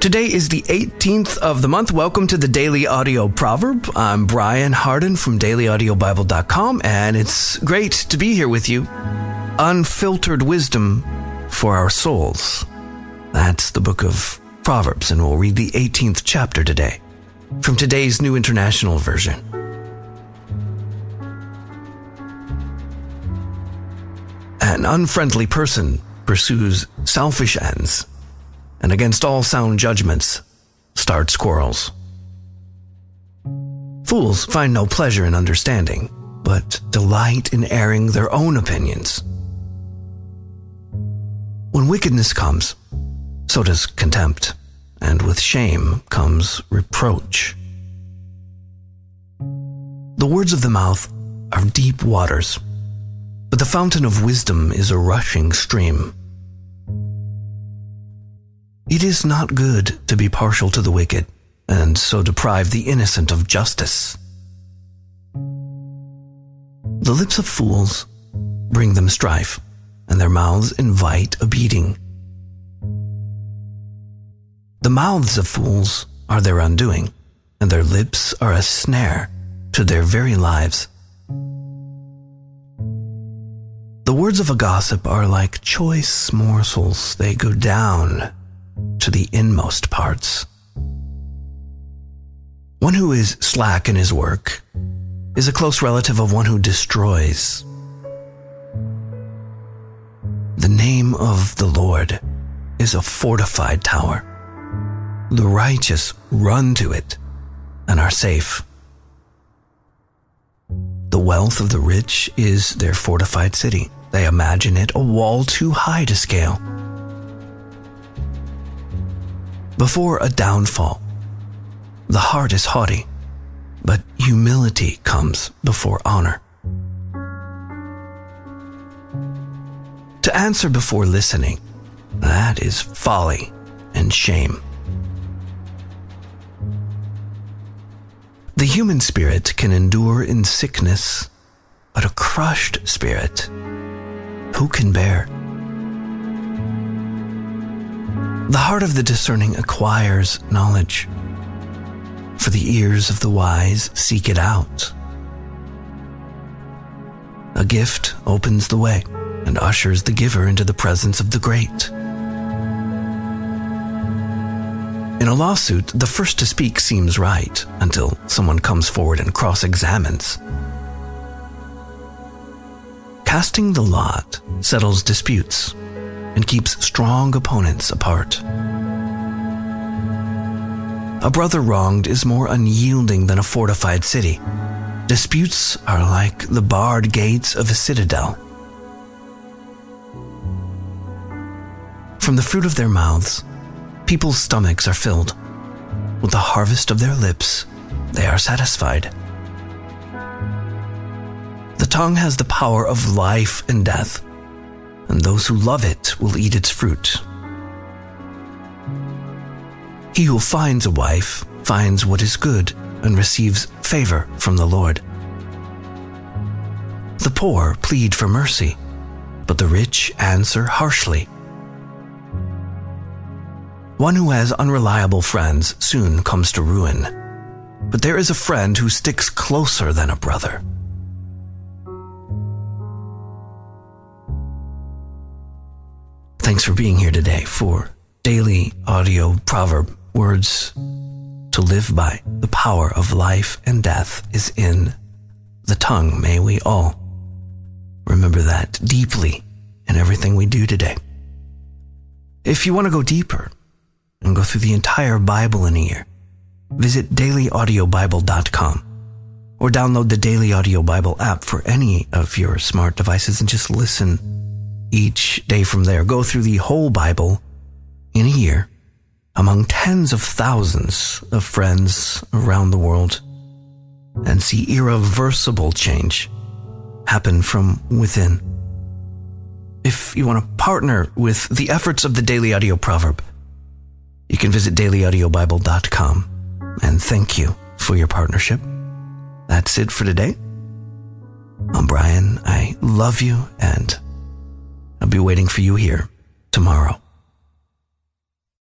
Today is the 18th of the month. Welcome to the Daily Audio Proverb. I'm Brian Hardin from dailyaudiobible.com, and it's great to be here with you. Unfiltered wisdom for our souls. That's the book of Proverbs, and we'll read the 18th chapter today from today's New International Version. An unfriendly person pursues selfish ends, and against all sound judgments start quarrels. Fools find no pleasure in understanding, but delight in airing their own opinions. When wickedness comes, so does contempt, and with shame comes reproach. The words of the mouth are deep waters but the fountain of wisdom is a rushing stream. It is not good to be partial to the wicked, and so deprive the innocent of justice. The lips of fools bring them strife, and their mouths invite a beating. The mouths of fools are their undoing, and their lips are a snare to their very lives. The words of a gossip are like choice morsels. They go down to the inmost parts. One who is slack in his work is a close relative of one who destroys. The name of the Lord is a fortified tower. The righteous run to it and are safe. The wealth of the rich is their fortified city. They imagine it a wall too high to scale. Before a downfall, the heart is haughty, but humility comes before honor. To answer before listening, that is folly and shame. The human spirit can endure in sickness, but a crushed spirit, who can bear? The heart of the discerning acquires knowledge, for the ears of the wise seek it out. A gift opens the way and ushers the giver into the presence of the great. In a lawsuit, the first to speak seems right until someone comes forward and cross examines. Casting the lot settles disputes and keeps strong opponents apart. A brother wronged is more unyielding than a fortified city. Disputes are like the barred gates of a citadel. From the fruit of their mouths, People's stomachs are filled. With the harvest of their lips, they are satisfied. The tongue has the power of life and death, and those who love it will eat its fruit. He who finds a wife finds what is good and receives favor from the Lord. The poor plead for mercy, but the rich answer harshly. One who has unreliable friends soon comes to ruin, but there is a friend who sticks closer than a brother. Thanks for being here today for daily audio proverb words to live by. The power of life and death is in the tongue. May we all remember that deeply in everything we do today. If you want to go deeper, and go through the entire Bible in a year, visit dailyaudiobible.com or download the Daily Audio Bible app for any of your smart devices and just listen each day from there. Go through the whole Bible in a year among tens of thousands of friends around the world and see irreversible change happen from within. If you want to partner with the efforts of the Daily Audio Proverb, you can visit dailyaudiobible.com. And thank you for your partnership. That's it for today. I'm Brian. I love you, and I'll be waiting for you here tomorrow.